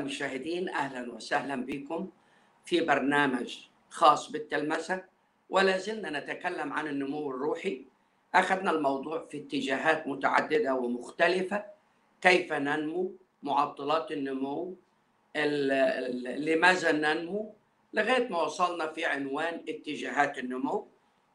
المشاهدين أهلا وسهلا بكم في برنامج خاص بالتلمسة. ولا زلنا نتكلم عن النمو الروحي. أخذنا الموضوع في اتجاهات متعددة ومختلفة. كيف ننمو معطلات النمو؟ ال- ال- لماذا ننمو؟ لغاية ما وصلنا في عنوان اتجاهات النمو.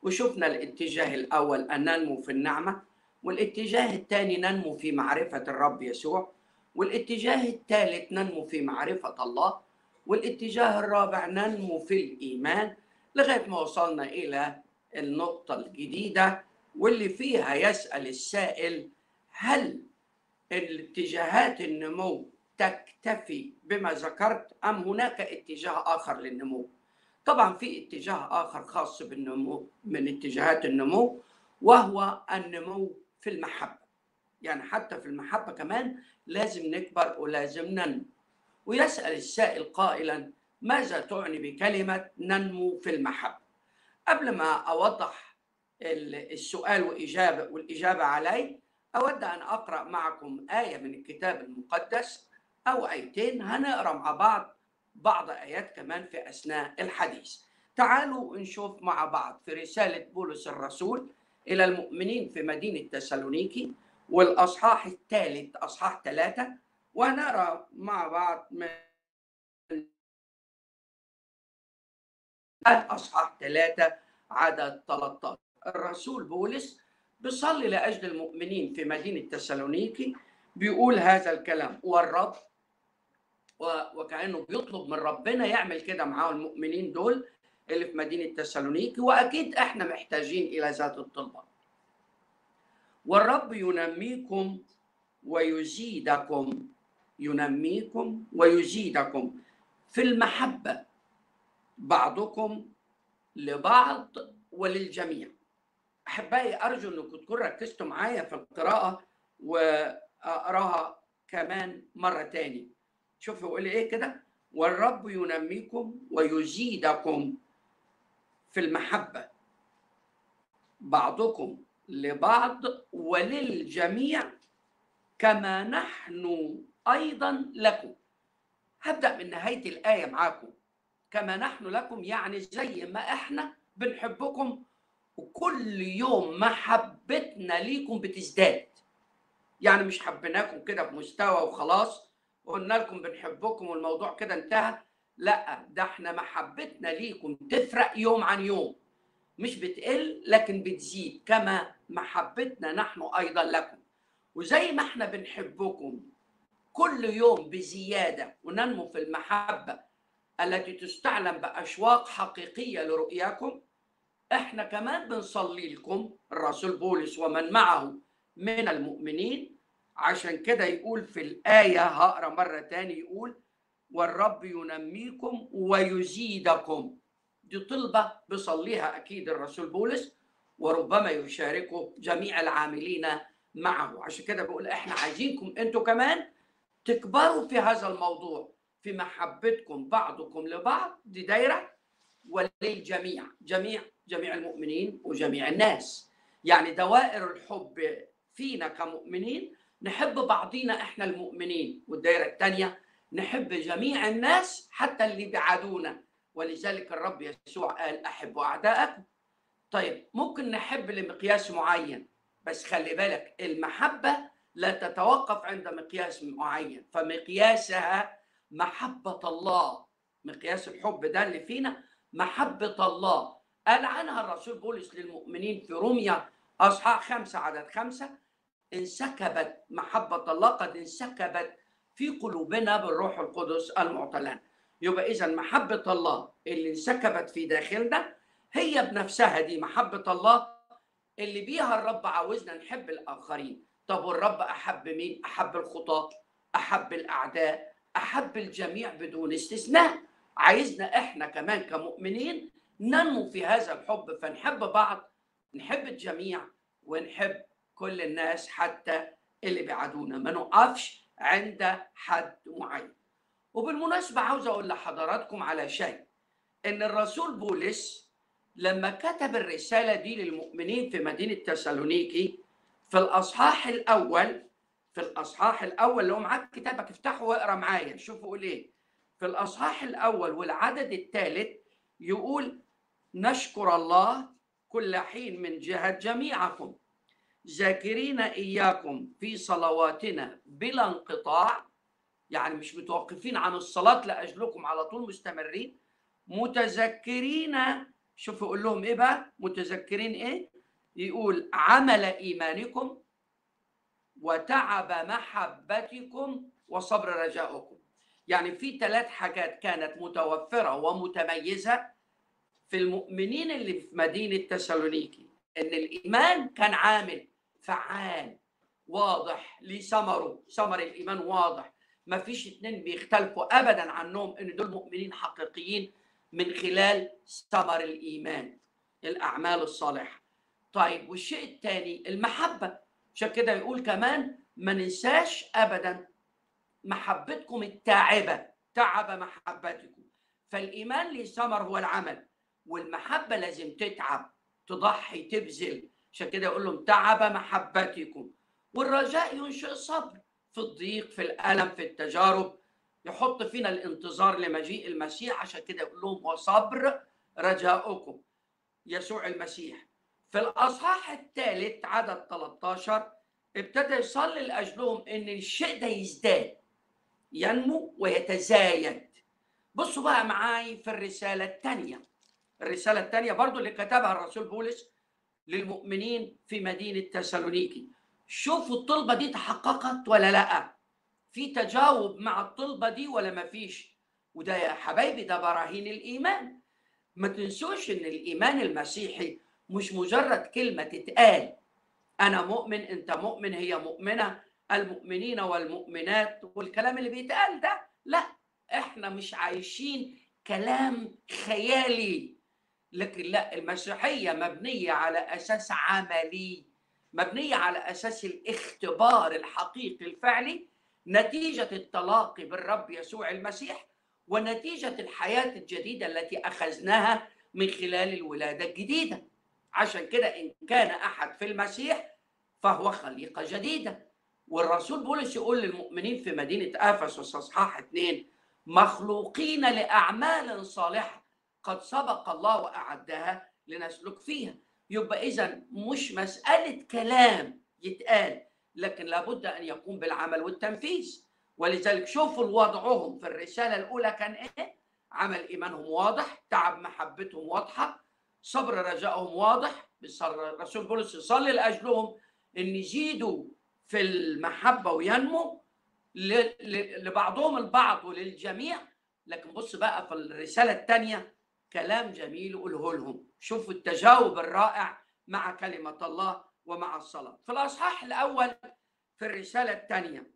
وشفنا الاتجاه الأول أن ننمو في النعمة والاتجاه الثاني ننمو في معرفة الرب يسوع. والاتجاه الثالث ننمو في معرفة الله والاتجاه الرابع ننمو في الإيمان لغاية ما وصلنا إلى النقطة الجديدة واللي فيها يسأل السائل هل الاتجاهات النمو تكتفي بما ذكرت أم هناك اتجاه آخر للنمو؟ طبعا في اتجاه آخر خاص بالنمو من اتجاهات النمو وهو النمو في المحبة. يعني حتى في المحبة كمان لازم نكبر ولازم ننمو ويسأل السائل قائلا ماذا تعني بكلمة ننمو في المحبة؟ قبل ما أوضح ال- السؤال وإجابة والإجابة عليه أود أن أقرأ معكم آية من الكتاب المقدس أو آيتين هنقرأ مع بعض بعض آيات كمان في أثناء الحديث. تعالوا نشوف مع بعض في رسالة بولس الرسول إلى المؤمنين في مدينة تسالونيكي. والأصحاح الثالث أصحاح ثلاثة ونرى مع بعض من الأصحاح ثلاثة عدد 13 الرسول بولس بيصلي لأجل المؤمنين في مدينة تسالونيكي بيقول هذا الكلام والرب وكأنه بيطلب من ربنا يعمل كده معاه المؤمنين دول اللي في مدينة تسالونيكي وأكيد إحنا محتاجين إلى ذات الطلبة. والرب ينميكم ويزيدكم ينميكم ويزيدكم. في المحبة بعضكم لبعض وللجميع. أحبائي أرجو أنكم تكونوا ركزتوا معايا في القراءة وأقراها كمان مرة تاني. شوفوا يقول إيه كده. والرب ينميكم ويزيدكم في المحبة بعضكم لبعض وللجميع كما نحن أيضا لكم. هبدأ من نهاية الآية معاكم. كما نحن لكم يعني زي ما إحنا بنحبكم وكل يوم محبتنا ليكم بتزداد. يعني مش حبيناكم كده بمستوى وخلاص وقلنا لكم بنحبكم والموضوع كده انتهى. لأ ده إحنا محبتنا ليكم. تفرق يوم عن يوم. مش بتقل لكن بتزيد كما محبتنا نحن أيضا لكم. وزي ما إحنا بنحبكم كل يوم بزيادة وننمو في المحبة التي تستعلم بأشواق حقيقية لرؤياكم إحنا كمان بنصلي لكم الرسول بولس ومن معه من المؤمنين. عشان كده يقول في الآية هقرأ مرة تاني يقول والرب ينميكم ويزيدكم دي طلبة بيصليها أكيد الرسول بولس وربما يشاركه جميع العاملين معه. عشان كده بيقول إحنا عايزينكم أنتوا كمان تكبروا في هذا الموضوع في محبتكم بعضكم لبعض دي دايرة وللجميع جميع جميع المؤمنين وجميع الناس. يعني دوائر الحب فينا كمؤمنين نحب بعضينا إحنا المؤمنين. والدائره الثانية نحب جميع الناس حتى اللي بعدونا. ولذلك الرب يسوع قال احبوا اعداءكم طيب ممكن نحب لمقياس معين بس خلي بالك المحبة لا تتوقف عند مقياس معين فمقياسها محبة الله. مقياس الحب ده اللي فينا محبة الله. قال عنها الرسول بولس للمؤمنين في روميا أصحاح خمسة عدد خمسة انسكبت محبة الله قد انسكبت في قلوبنا بالروح القدس المعطى يبقى إذا محبة الله اللي انسكبت في داخلنا هي بنفسها دي محبة الله اللي بيها الرب عاوزنا نحب الآخرين. طب والرب أحب مين؟ أحب الخطاة أحب الأعداء أحب الجميع بدون استثناء. عايزنا إحنا كمان كمؤمنين ننمو في هذا الحب فنحب بعض نحب الجميع ونحب كل الناس حتى اللي بعدونا ما نقفش عند حد معين. وبالمناسبة عاوز أقول لحضراتكم على شيء إن الرسول بولس لما كتب الرسالة دي للمؤمنين في مدينة تسالونيكي في الأصحاح الأول في الأصحاح الأول لو معاك كتابك افتحه واقرأ معايا شوفوا يقول إيه. في الأصحاح الأول والعدد الثالث يقول نشكر الله كل حين من جهة جميعكم ذاكرين إياكم في صلواتنا بلا انقطاع يعني مش متوقفين عن الصلاة لأجلكم على طول مستمرين. متذكرين شوفوا يقول لهم إيه بقى؟ متذكرين إيه؟ يقول عمل إيمانكم وتعب محبتكم وصبر رجائكم يعني في ثلاث حاجات كانت متوفرة ومتميزة في المؤمنين اللي في مدينة تسالونيكي. إن الإيمان كان عامل فعال واضح ليه ثمره ثمر الإيمان واضح. ما فيش اتنين بيختلفوا ابدا عنهم إن دول مؤمنين حقيقيين من خلال ثمر الإيمان الأعمال الصالحة. طيب والشيء الثاني المحبة. عشان كده يقول كمان ما ننساش ابدا محبتكم التاعبة تعب محبتكم. فالإيمان ليه ثمر هو العمل والمحبة لازم تتعب تضحي تبذل. عشان كده يقول لهم تعب محبتكم. والرجاء ينشئ الصبر. في الضيق في الألم في التجارب يحط فينا الانتظار لمجيء المسيح. عشان كده يقول لهم وصبر رجاؤكم يسوع المسيح. في الأصحاح الثالث عدد 13 ابتدى يصلي لأجلهم إن الشيء ده يزداد ينمو ويتزايد. بصوا بقى معاي في الرسالة الثانية. الرسالة الثانية برضو اللي كتبها الرسول بولس للمؤمنين في مدينة تسالونيكي. شوفوا الطلبة دي تحققت ولا لا. في تجاوب مع الطلبة دي ولا ما فيش؟ وده يا حبايبي ده براهين الإيمان. ما تنسوش إن الإيمان المسيحي مش مجرد كلمة تتقال. أنا مؤمن أنت مؤمن هي مؤمنة. المؤمنين والمؤمنات والكلام اللي بيتقال ده لا إحنا مش عايشين كلام خيالي. لكن لا المسيحية مبنية على أساس عملي. مبنية على أساس الاختبار الحقيقي الفعلي نتيجة التلاقي بالرب يسوع المسيح ونتيجة الحياة الجديدة التي أخذناها من خلال الولادة الجديدة. عشان كده إن كان أحد في المسيح فهو خليقة جديدة. والرسول بولس يقول للمؤمنين في مدينة أفسس أصحاح 2 مخلوقين لأعمال صالحة قد سبق الله واعدها لنسلك فيها. يبقى إذا مش مسألة كلام يتقال لكن لابد أن يقوم بالعمل والتنفيذ. ولذلك شوفوا وضعهم في الرسالة الأولى كان إيه؟ عمل إيمانهم واضح تعب محبتهم واضحة صبر رجائهم واضح الرسول بولس يصلي لأجلهم إن يزيدوا في المحبة وينمو لبعضهم البعض وللجميع. لكن بص بقى في الرسالة الثانية كلام جميل يقوله لهم. شوفوا التجاوب الرائع مع كلمة الله ومع الصلاة. في الأصحاح الأول في الرسالة الثانية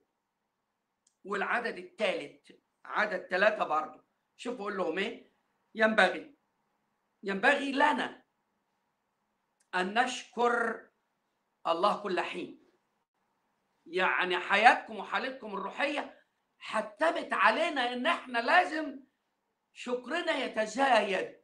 والعدد الثالث عدد ثلاثة برضه شوفوا يقول لهم إيه؟ ينبغي ينبغي لنا أن نشكر الله كل حين. يعني حياتكم وحالتكم الروحية حتمت علينا إن إحنا لازم شكرنا يتزايد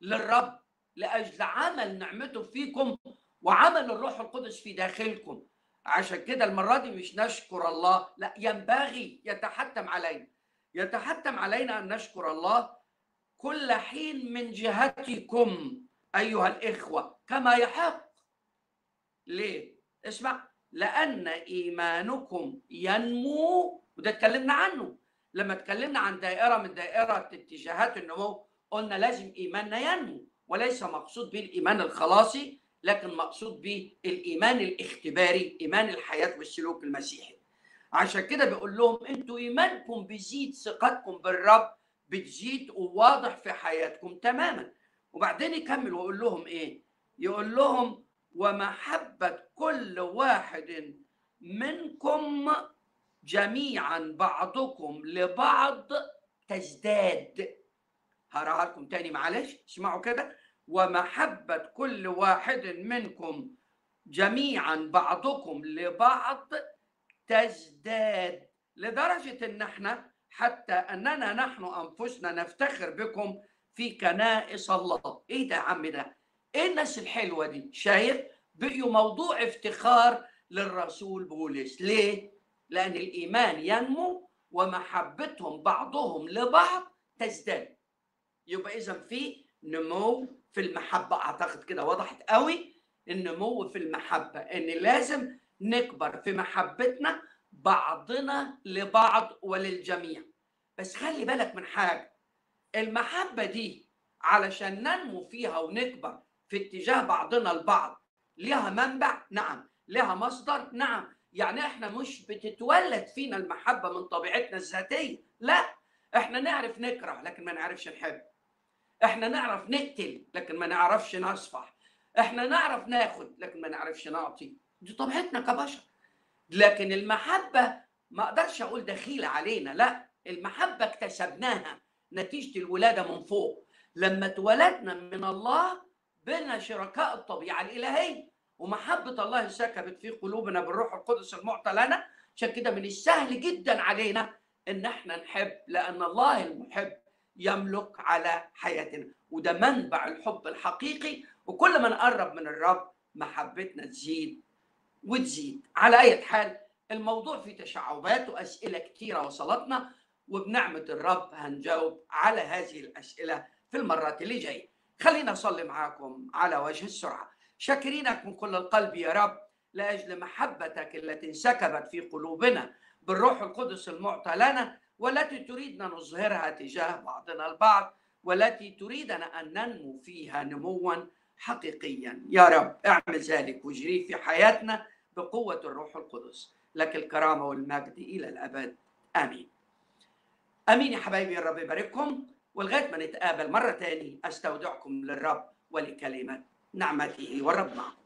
للرب لأجل عمل نعمته فيكم وعمل الروح القدس في داخلكم. عشان كده المرة دي مش نشكر الله لا ينبغي يتحتم علينا. يتحتم علينا أن نشكر الله كل حين من جهتكم أيها الإخوة كما يحق. ليه؟ اسمع لأن إيمانكم ينمو وده اتكلمنا عنه. لما اتكلمنا عن دائرة من دائرة اتجاهات النمو قلنا لازم إيماننا ينمو وليس مقصود به الايمان الخلاصي لكن مقصود به الايمان الاختباري إيمان الحياة والسلوك المسيحي. عشان كده بيقول لهم أنتوا إيمانكم بيزيد ثقتكم بالرب بتزيد وواضح في حياتكم تماما. وبعدين يكمل ويقول لهم إيه؟ يقول لهم ومحبة كل واحد منكم جميعا بعضكم لبعض تزداد هقراها لكم تاني معلش اسمعوا كده. ومحبة كل واحد منكم جميعا بعضكم لبعض تزداد لدرجة إن إحنا حتى أننا نحن أنفسنا نفتخر بكم في كنائس الله. إيه ده يا عم ده؟ إيه الناس الحلوة دي؟ شايف؟ بقيوا موضوع افتخار للرسول بولس. ليه؟ لأن الإيمان ينمو ومحبتهم بعضهم لبعض تزداد. يبقى إذا في نمو في المحبة. أعتقد كده وضحت قوي النمو في المحبة إن لازم نكبر في محبتنا بعضنا لبعض وللجميع. بس خلي بالك من حاجة المحبة دي علشان ننمو فيها ونكبر في اتجاه بعضنا البعض لها منبع؟ نعم. لها مصدر؟ نعم. يعني إحنا مش بتتولد فينا المحبة من طبيعتنا الذاتية. لا إحنا نعرف نكره لكن ما نعرفش نحب. إحنا نعرف نقتل لكن ما نعرفش نصفح. إحنا نعرف ناخد لكن ما نعرفش نعطي. دي طبيعتنا كبشر. لكن المحبة ما أقدرش أقول دخيلة علينا لا المحبة اكتسبناها نتيجة الولادة من فوق. لما اتولدنا من الله بنا شركاء الطبيعة الإلهية. ومحبة الله سكبت في قلوبنا بالروح القدس المعطى لنا. عشان كده من السهل جدا علينا إن إحنا نحب لأن الله المحب يملك على حياتنا. وده منبع الحب الحقيقي. وكل ما نقرب من الرب محبتنا تزيد وتزيد. على أي حال الموضوع فيه تشعبات وأسئلة كثيره وصلتنا وبنعمة الرب هنجاوب على هذه الأسئلة في المرات اللي جاية. خلينا اصلي معاكم على وجه السرعة. شاكرينك من كل القلب يا رب لأجل محبتك التي انسكبت في قلوبنا بالروح القدس المعطى لنا والتي تريدنا نظهرها تجاه بعضنا البعض والتي تريدنا أن ننمو فيها نموا حقيقيا. يا رب اعمل ذلك واجريه في حياتنا بقوة الروح القدس. لك الكرامة والمجد إلى الأبد. آمين. آمين يا حبايبي الرب يبارككم. ولغاية ما نتقابل مرة تاني أستودعكم للرب ولكلمة نعمته والرب معكم